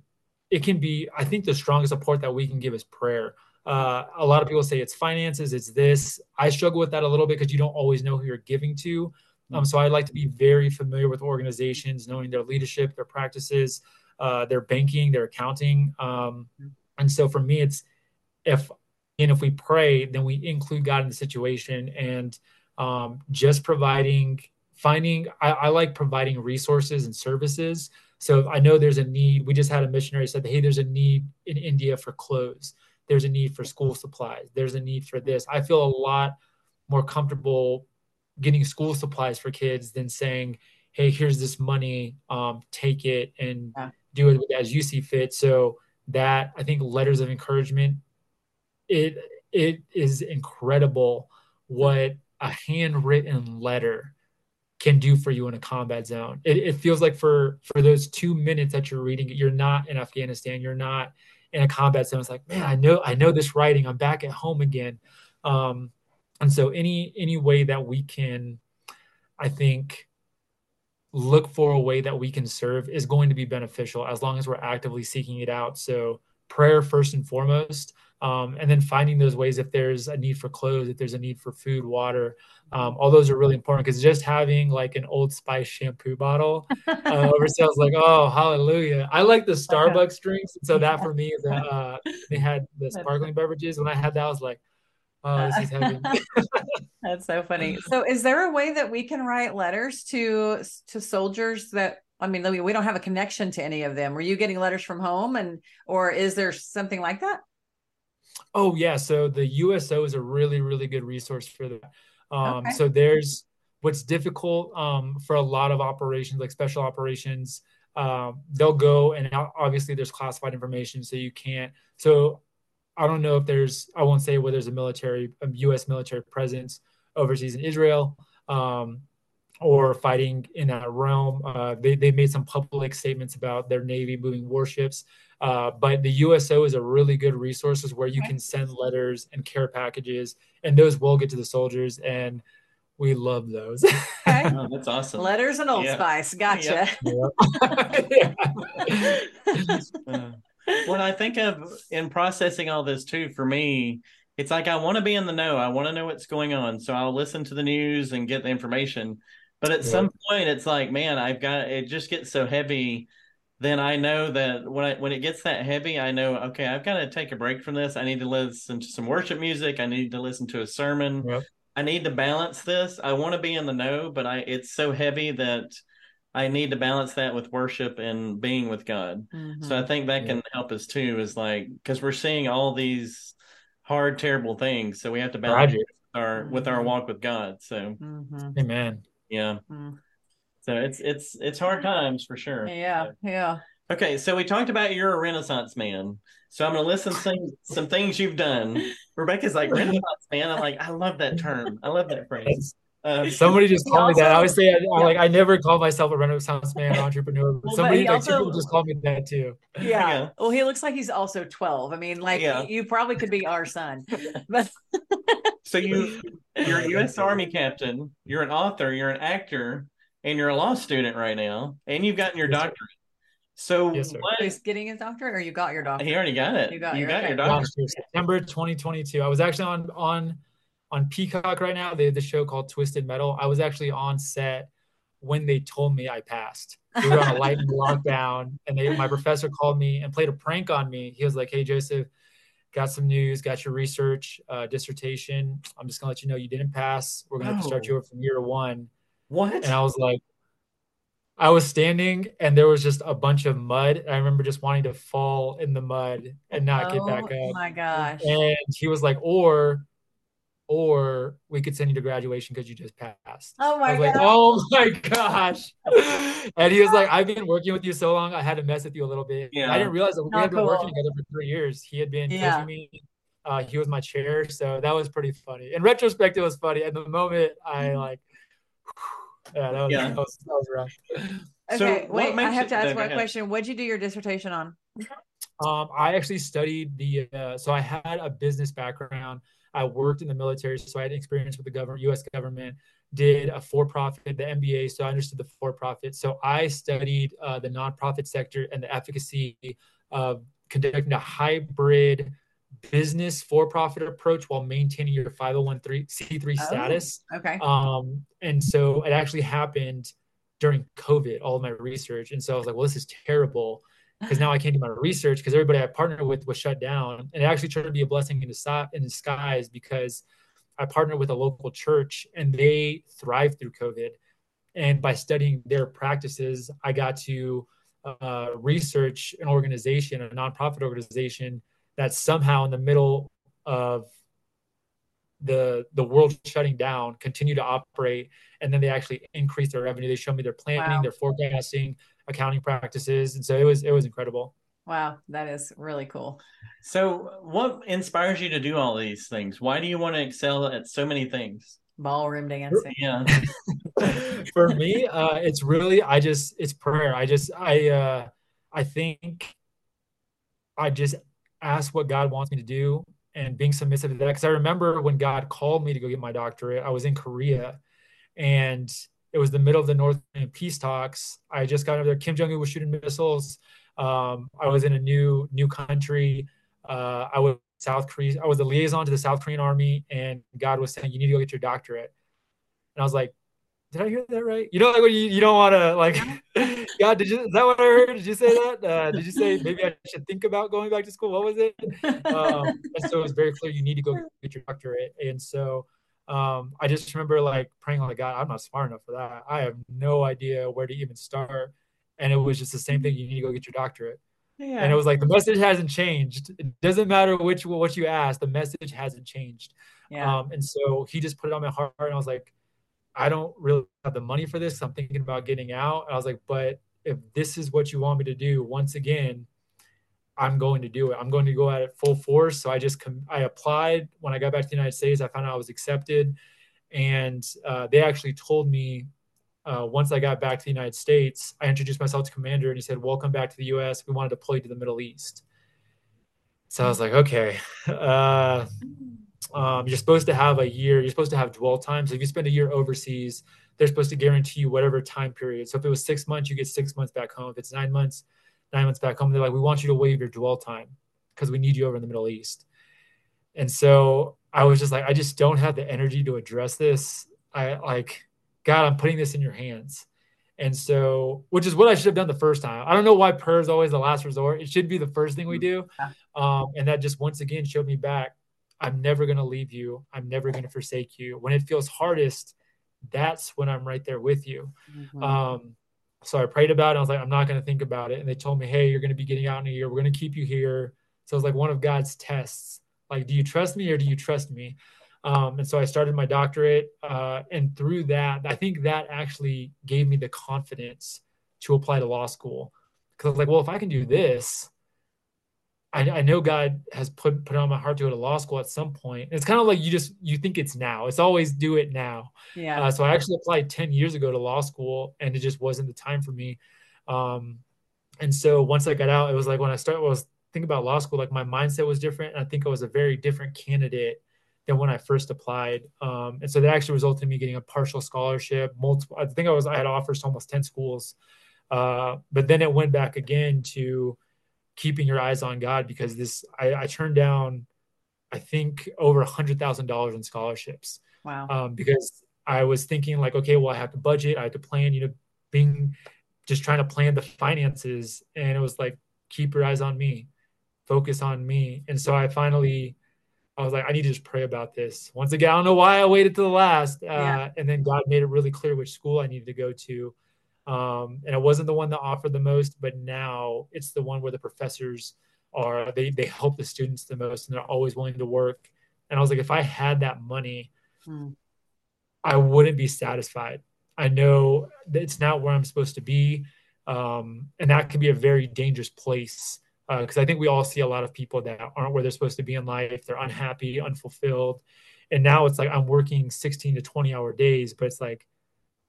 it can be, I think the strongest support that we can give is prayer. Uh, a lot of people say it's finances, it's this. I struggle with that a little bit because you don't always know who you're giving to. Um, so I like to be very familiar with organizations, knowing their leadership, their practices, uh, their banking, their accounting. Um, and so for me, it's if and if we pray, then we include God in the situation and um, just providing, finding, I, I, like providing resources and services. So I know there's a need. We just had a missionary said, hey, there's a need in India for clothes. There's a need for school supplies. There's a need for this. I feel a lot more comfortable getting school supplies for kids than saying, hey, here's this money, um, take it and yeah. do it as you see fit. So that I think letters of encouragement it it is incredible what a handwritten letter can do for you in a combat zone. It, it, feels like for for those two minutes that you're reading it, you're not in Afghanistan, you're not in a combat zone. It's like, man, I know I know this writing. I'm back at home again. Um, and so any any way that we can, I think, look for a way that we can serve is going to be beneficial as long as we're actively seeking it out. So prayer first and foremost um, and then finding those ways if there's a need for clothes if there's a need for food water um, all those are really important because just having like an old spice shampoo bottle uh, [laughs] over sounds like oh hallelujah. I like the starbucks drinks so that for me is uh, they had the sparkling beverages. When i had that i was like oh this is heaven. [laughs] That's so funny. So is there a way that we can write letters to to soldiers that I mean, we don't have a connection to any of them. Were you getting letters from home, and or is there something like that? Oh yeah, so the USO is a really really good resource for that. Um, okay. So there's what's difficult um, for a lot of operations, like special operations. Um, they'll go and obviously there's classified information, so you can't. So I don't know if there's. I won't say whether there's a military, a U.S. military presence overseas in Israel. Um, or fighting in that realm. Uh, they, they made some public statements about their Navy moving warships. Uh, but the USO is a really good resource where you can send letters and care packages, and those will get to the soldiers. And we love those. [laughs] Okay. oh, that's awesome. Letters and Old yeah. Spice. Gotcha. Yep. [laughs] uh, when I think of in processing all this too, for me, it's like I want to be in the know. I want to know what's going on. So I'll listen to the news and get the information. But at yeah. some point, it's like, man, I've got it. Just gets so heavy. Then I know that when I when it gets that heavy, I know okay, I've got to take a break from this. I need to listen to some worship music. I need to listen to a sermon. Yep. I need to balance this. I want to be in the know, but I it's so heavy that I need to balance that with worship and being with God. Mm-hmm. So I think that can help us too. Is like because we're seeing all these hard, terrible things, so we have to balance our with our mm-hmm. walk with God. So, mm-hmm. Amen. Yeah. Mm. So it's it's it's hard times for sure. Yeah, so. yeah. Okay, so we talked about you're a Renaissance man. So I'm gonna listen to some, some things you've done. [laughs] Rebecca's like Renaissance man. I'm like, I love that term. I love that phrase. Uh, somebody just called also, me that. I always say I, yeah. like I never call myself a Renaissance man [laughs] entrepreneur, but well, somebody but like also, people just called me that too. Yeah. [laughs] yeah. Well, he looks like he's also twelve. I mean, like yeah. you probably could be our son. [laughs] But so you you're a U.S. Army captain. You're an author. You're an actor, and you're a law student right now, and you've gotten your yes, doctorate. So yes, what is getting his doctorate, or you got your doctorate? He already got it. You got, you your, got okay. your doctorate. September 2022. I was actually on on on Peacock right now. They have the show called Twisted Metal. I was actually on set when they told me I passed. We were on a lightning [laughs] lockdown, and they, my professor called me and played a prank on me. He was like, "Hey, Joseph, got some news, got your research uh, dissertation. I'm just gonna let you know you didn't pass. We're gonna have to start you over from year one." What? And I was like, I was standing and there was just a bunch of mud. I remember just wanting to fall in the mud and not oh, get back up. Oh my gosh. And he was like, or or we could send you to graduation because you just passed. Oh my I was like, oh my gosh. [laughs] and he was like, I've been working with you so long, I had to mess with you a little bit. Yeah. I didn't realize that we Not had been cool. working together for three years. He had been yeah. coaching me. Uh, he was my chair, so that was pretty funny. In retrospect, it was funny. At the moment, I mm-hmm. like, [sighs] yeah, that was, yeah. That was, that was rough. Okay, so wait, I have to ask one question. What'd you do your dissertation on? Um, I actually studied the, uh, so I had a business background. I worked in the military, so I had experience with the government, U.S. government. Did a for-profit, the MBA, so I understood the for-profit. So I studied uh, the nonprofit sector and the efficacy of conducting a hybrid business for-profit approach while maintaining your 501c3 status. Oh, okay. Um, and so it actually happened during COVID, all of my research. And so I was like, well, this is terrible because now I can't do my research because everybody I partnered with was shut down. And it actually turned to be a blessing in, disguise because I partnered with a local church and they thrived through COVID. And by studying their practices, I got to uh, research an organization, a nonprofit organization that somehow in the middle of the the world shutting down continue to operate and then they actually increase their revenue they show me their planning wow. their forecasting accounting practices. And so it was it was incredible. Wow that is really cool. So what inspires you to do all these things? Why do you want to excel at so many things? Ballroom dancing. Yeah. [laughs] For me uh it's really i just it's prayer. I just i uh i think i just ask what god wants me to do and being submissive to that. Because i remember when god called me to go get my doctorate i was in korea and it was the middle of the North Korean peace talks. I just got over there. Kim Jong Un was shooting missiles. Um, I was in a new new country. Uh, I was South Korea. I was a liaison to the South Korean army, and God was saying, "You need to go get your doctorate." And I was like, "Did I hear that right?" You know, like when you, you don't want to like, [laughs] God, did you? Is that what I heard? Did you say that? Uh, did you say maybe I should think about going back to school? What was it? Um, and so it was very clear you need to go get your doctorate. And so um, I just remember like praying like God, I'm not smart enough for that. I have no idea where to even start. And it was just the same thing. You need to go get your doctorate. Yeah. And it was like the message hasn't changed. It doesn't matter which what you ask, the message hasn't changed. Yeah. Um, and so he just put it on my heart, and I was like, I don't really have the money for this. I'm thinking about getting out. And I was like, but if this is what you want me to do, once again, I'm going to do it. I'm going to go at it full force. So I just com- I applied when I got back to the United States. I found out I was accepted, and uh, they actually told me uh, once I got back to the United States, I introduced myself to commander, and he said, "Welcome back to the U.S. We wanted to deploy to the Middle East." So I was like, "Okay." [laughs] Uh, um, you're supposed to have a year. You're supposed to have dwell time. So if you spend a year overseas, they're supposed to guarantee you whatever time period. So if it was six months, you get six months back home. If it's nine months, nine months back home. They're like, we want you to waive your dwell time because we need you over in the Middle East. And so I was just like, I just don't have the energy to address this. I like, God, I'm putting this in your hands. And so, which is what I should have done the first time. I don't know why prayer is always the last resort. It should be the first thing we do. Um, and that just once again showed me back I'm never going to leave you. I'm never going to forsake you. When it feels hardest, that's when I'm right there with you. Mm-hmm. Um, so I prayed about it. I was like, I'm not going to think about it. And they told me, hey, you're going to be getting out in a year. We're going to keep you here. So it was like one of God's tests. Like, do you trust me or do you trust me? Um, and so I started my doctorate. Uh, and through that, I think that actually gave me the confidence to apply to law school. Because I was like, well, if I can do this, I, I, know God has put put on my heart to go to law school at some point. It's kind of like you just you think it's now. It's always do it now. Yeah. Uh, so I actually applied ten years ago to law school, and it just wasn't the time for me. Um, and so once I got out, it was like when I started, I was thinking about law school, like my mindset was different. And I think I was a very different candidate than when I first applied. Um, and so that actually resulted in me getting a partial scholarship. Multiple, I think I was I had offers to almost ten schools, uh, but then it went back again to keeping your eyes on God because this I, I turned down I think over a hundred thousand dollars in scholarships. Wow. Um, because I was thinking like, okay, well, I have to budget, I have to plan, you know, being just trying to plan the finances. And it was like, keep your eyes on me, focus on me. And so I finally I was like, I need to just pray about this. Once again, I don't know why I waited to the last. Uh, yeah. and then God made it really clear which school I needed to go to. Um, and it wasn't the one that offered the most, but now it's the one where the professors are they they help the students the most, and they're always willing to work. And I was like, if I had that money, hmm. I wouldn't be satisfied. I know that it's not where I'm supposed to be, um, and that can be a very dangerous place because uh, I think we all see a lot of people that aren't where they're supposed to be in life. They're unhappy, unfulfilled, and now it's like I'm working 16 to 20 hour days, but it's like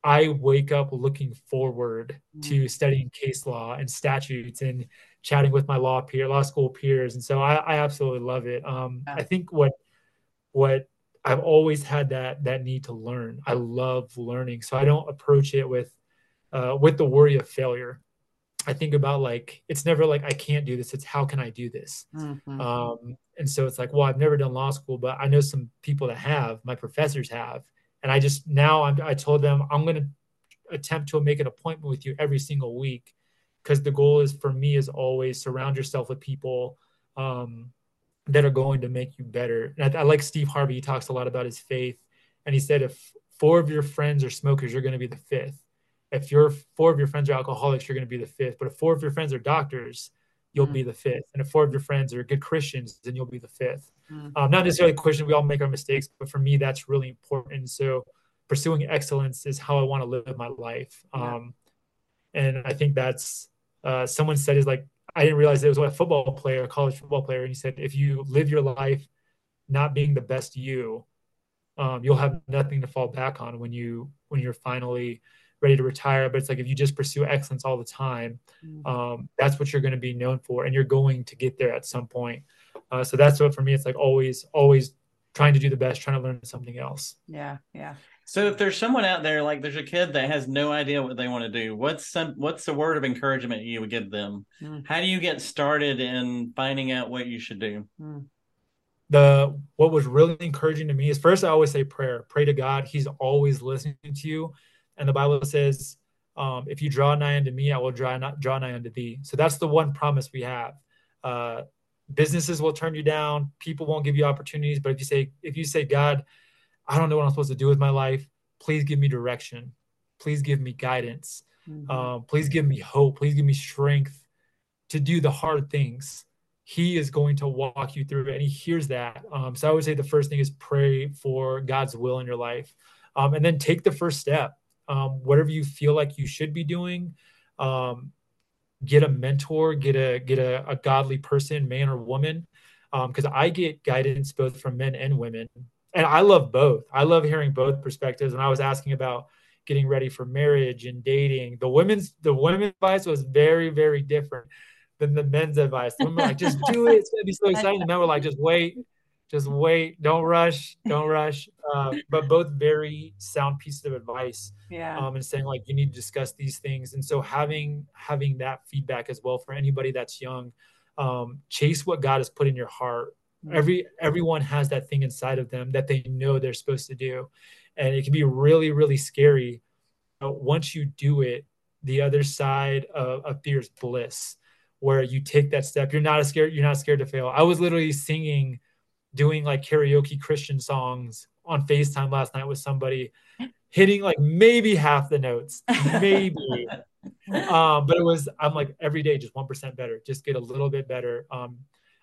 I wake up looking forward mm. to studying case law and statutes and chatting with my law peer, law school peers, and so I, I absolutely love it. Um, yeah. I think what what I've always had that that need to learn. I love learning, so I don't approach it with uh, with the worry of failure. I think about like it's never like I can't do this. It's how can I do this? Mm-hmm. Um, and so it's like, well, I've never done law school, but I know some people that have. My professors have, and I just now I'm, I told them I'm going to attempt to make an appointment with you every single week because the goal is for me is always surround yourself with people um, that are going to make you better. And I, I, like Steve Harvey. He talks a lot about his faith, and he said if four of your friends are smokers, you're going to be the fifth. If your four of your friends are alcoholics, you're going to be the fifth. But if four of your friends are doctors, you'll mm. be the fifth. And if four of your friends are good Christians, then you'll be the fifth. Mm. Um, not necessarily Christian, we all make our mistakes, but for me, that's really important. So pursuing excellence is how I want to live my life. Yeah. Um, and I think that's uh, someone said is like, I didn't realize it was a football player, a college football player. And he said, if you live your life not being the best you, um, you'll have nothing to fall back on when you when you're finally ready to retire. But it's like if you just pursue excellence all the time, mm. um, that's what you're going to be known for, and you're going to get there at some point. Uh, so that's what for me, it's like always, always trying to do the best, trying to learn something else. Yeah, yeah. So if there's someone out there, like there's a kid that has no idea what they want to do, what's some what's the word of encouragement you would give them? Mm. How do you get started in finding out what you should do? Mm. The what was really encouraging to me is first I always say prayer. Pray to God. He's always listening to you. And the Bible says, um, if you draw nigh unto me, I will draw, not, draw nigh unto thee. So that's the one promise we have. Uh, businesses will turn you down. People won't give you opportunities. But if you say, if you say, God, I don't know what I'm supposed to do with my life, please give me direction. Please give me guidance. Mm-hmm. Um, please give me hope. Please give me strength to do the hard things. He is going to walk you through it, and he hears that. Um, so I would say the first thing is pray for God's will in your life, um, and then take the first step um, whatever you feel like you should be doing. Um, get a mentor, get a get a, a godly person, man or woman, because um, I get guidance both from men and women, and I love both. I love hearing both perspectives. And I was asking about getting ready for marriage and dating. The women's the women's advice was very very different than the men's advice. The women were like, just do it. It's gonna be so [laughs] exciting. The men were like, just wait, just wait, don't rush, don't rush. Uh, but both very sound pieces of advice. Yeah. Um, and saying like you need to discuss these things, and so having having that feedback as well for anybody that's young, um, chase what God has put in your heart. Mm-hmm. Every everyone has that thing inside of them that they know they're supposed to do, and it can be really really scary. But once you do it, the other side of, of fear is bliss, where you take that step. You're not scared. You're not scared to fail. I was literally singing doing like karaoke Christian songs on FaceTime last night with somebody, hitting like maybe half the notes, maybe. [laughs] um, but it was I'm like every day just one percent better, just get a little bit better. Um,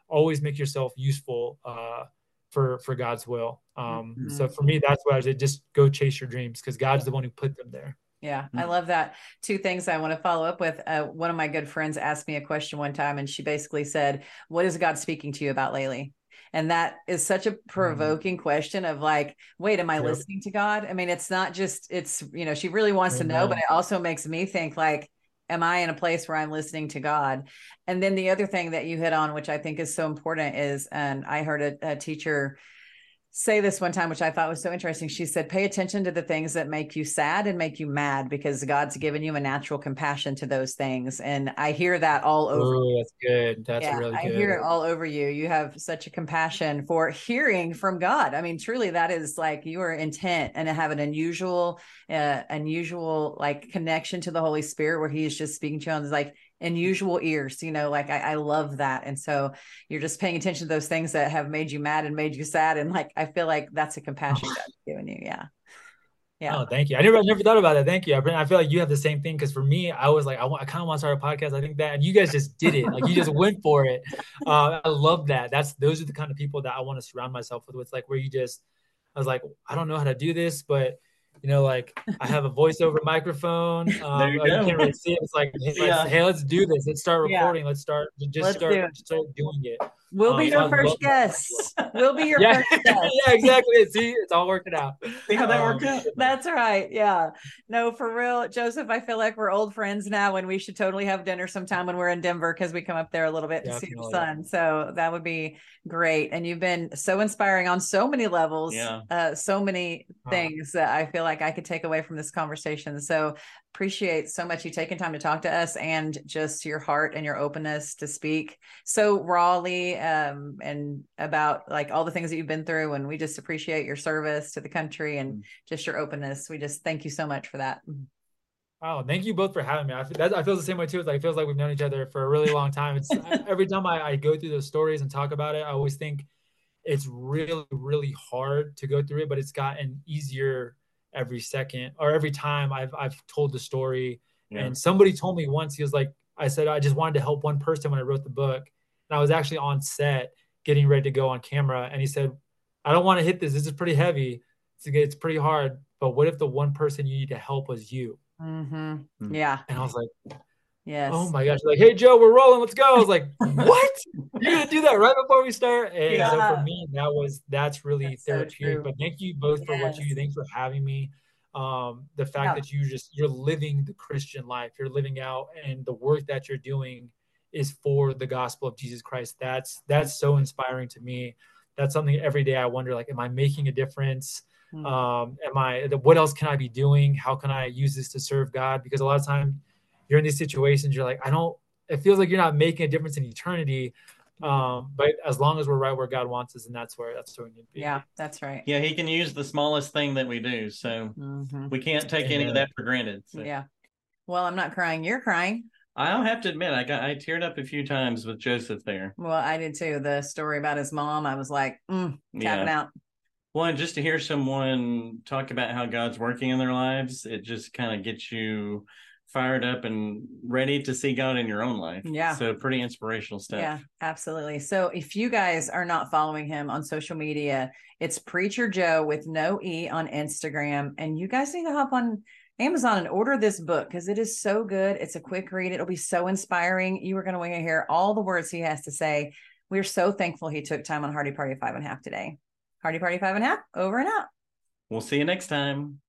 always make yourself useful uh, for for God's will. Um, mm-hmm. So for me, that's why I said. Just go chase your dreams because God's the one who put them there. Yeah, I love that. Two things I want to follow up with. Uh, one of my good friends asked me a question one time, and she basically said, What is God speaking to you about lately? And that is such a provoking mm-hmm. question of like, wait, am I yep. listening to God? I mean, it's not just, it's, you know, she really wants Amen. to know, but it also makes me think like, am I in a place where I'm listening to God? And then the other thing that you hit on, which I think is so important, is, and I heard a, a teacher say this one time, which I thought was so interesting. She said, Pay attention to the things that make you sad and make you mad because God's given you a natural compassion to those things. And I hear that all over. Oh, that's good. That's yeah, really good. I hear it all over you. You have such a compassion for hearing from God. I mean, truly, that is like you are intent and have an unusual, uh, unusual like connection to the Holy Spirit where He's just speaking to you on like, unusual ears you know like I, I, love that. And so you're just paying attention to those things that have made you mad and made you sad. And like i feel like that's a compassion god's given you. Yeah. Yeah. Oh thank you. I never I never thought about that. Thank you. I, I feel like you have the same thing because for me i was like i, want, I kind of want to start a podcast. I think that and you guys just did it. Like you just went for it. [laughs] Uh, i love that. That's those are the kind of people that i want to surround myself with it's like where you just i was like i don't know how to do this but you know, like I have a voiceover microphone. [laughs] Um, there you, you can't really see it. It's like, hey, yeah. let's, hey, let's do this. Let's start recording. Yeah. Let's start just let's start, start doing it. We'll um, be your first guest. We'll be your yeah. first guest. [laughs] yeah, exactly. See, it's all working out. See how that um, worked out. That's right. Yeah. No, for real, Joseph. I feel like we're old friends now, and we should totally have dinner sometime when we're in Denver because we come up there a little bit to see the son. So that would be great. And you've been so inspiring on so many levels. Yeah. Uh, so many things that I feel like I could take away from this conversation. So appreciate so much you taking time to talk to us and just your heart and your openness to speak so rawly um, and about like all the things that you've been through and we just appreciate your service to the country and mm. just your openness we just thank you so much for that Wow, thank you both for having me. I feel, that, I feel the same way too. It's like it feels like we've known each other for a really long time. It's [laughs] every time I, I go through those stories and talk about it, I always think it's really, really hard to go through it, but it's gotten easier every second or every time I've I've told the story. Yeah. And somebody told me once, he was like, I said I just wanted to help one person when I wrote the book. And I was actually on set getting ready to go on camera. And he said, I don't want to hit this. This is pretty heavy. It's, it's pretty hard. But what if the one person you need to help was you? Mm-hmm. Hmm. Yeah. And I was like, Yes. Oh my gosh. Like, hey Joe, we're rolling. Let's go. I was like, [laughs] what? You're gonna do that right before we start? And yeah. so for me, that was that's really that's therapeutic. So but thank you both for what you do. Thanks for having me. Um, the fact yeah. that you just you're living the Christian life, you're living out, and the work that you're doing is for the gospel of Jesus Christ. That's that's so inspiring to me. That's something every day I wonder, like, am I making a difference? Mm-hmm. Um, am I what else can I be doing? How can I use this to serve God? Because a lot of time you're in these situations, you're like, I don't, it feels like you're not making a difference in eternity. Um, but as long as we're right where God wants us, and that's where that's where we need to be. Yeah, that's right. Yeah, He can use the smallest thing that we do, so mm-hmm. we can't take Amen. any of that for granted. So. Yeah. Well, I'm not crying. You're crying. I'll have to admit, I got I teared up a few times with Joseph there. Well, I did too. The story about his mom, I was like, mm, tapping yeah. out. Well, and just to hear someone talk about how God's working in their lives, it just kind of gets you fired up and ready to see God in your own life. Yeah. So pretty inspirational stuff. Yeah, absolutely. So if you guys are not following him on social media, it's Preacher Jo with no E on Instagram. And you guys need to hop on Amazon and order this book because it is so good. It's a quick read. It'll be so inspiring. You are going to want to hear all the words he has to say. We're so thankful he took time on Hardy Party Five and a Half today. Hardy Party Five and a Half, over and out. We'll see you next time.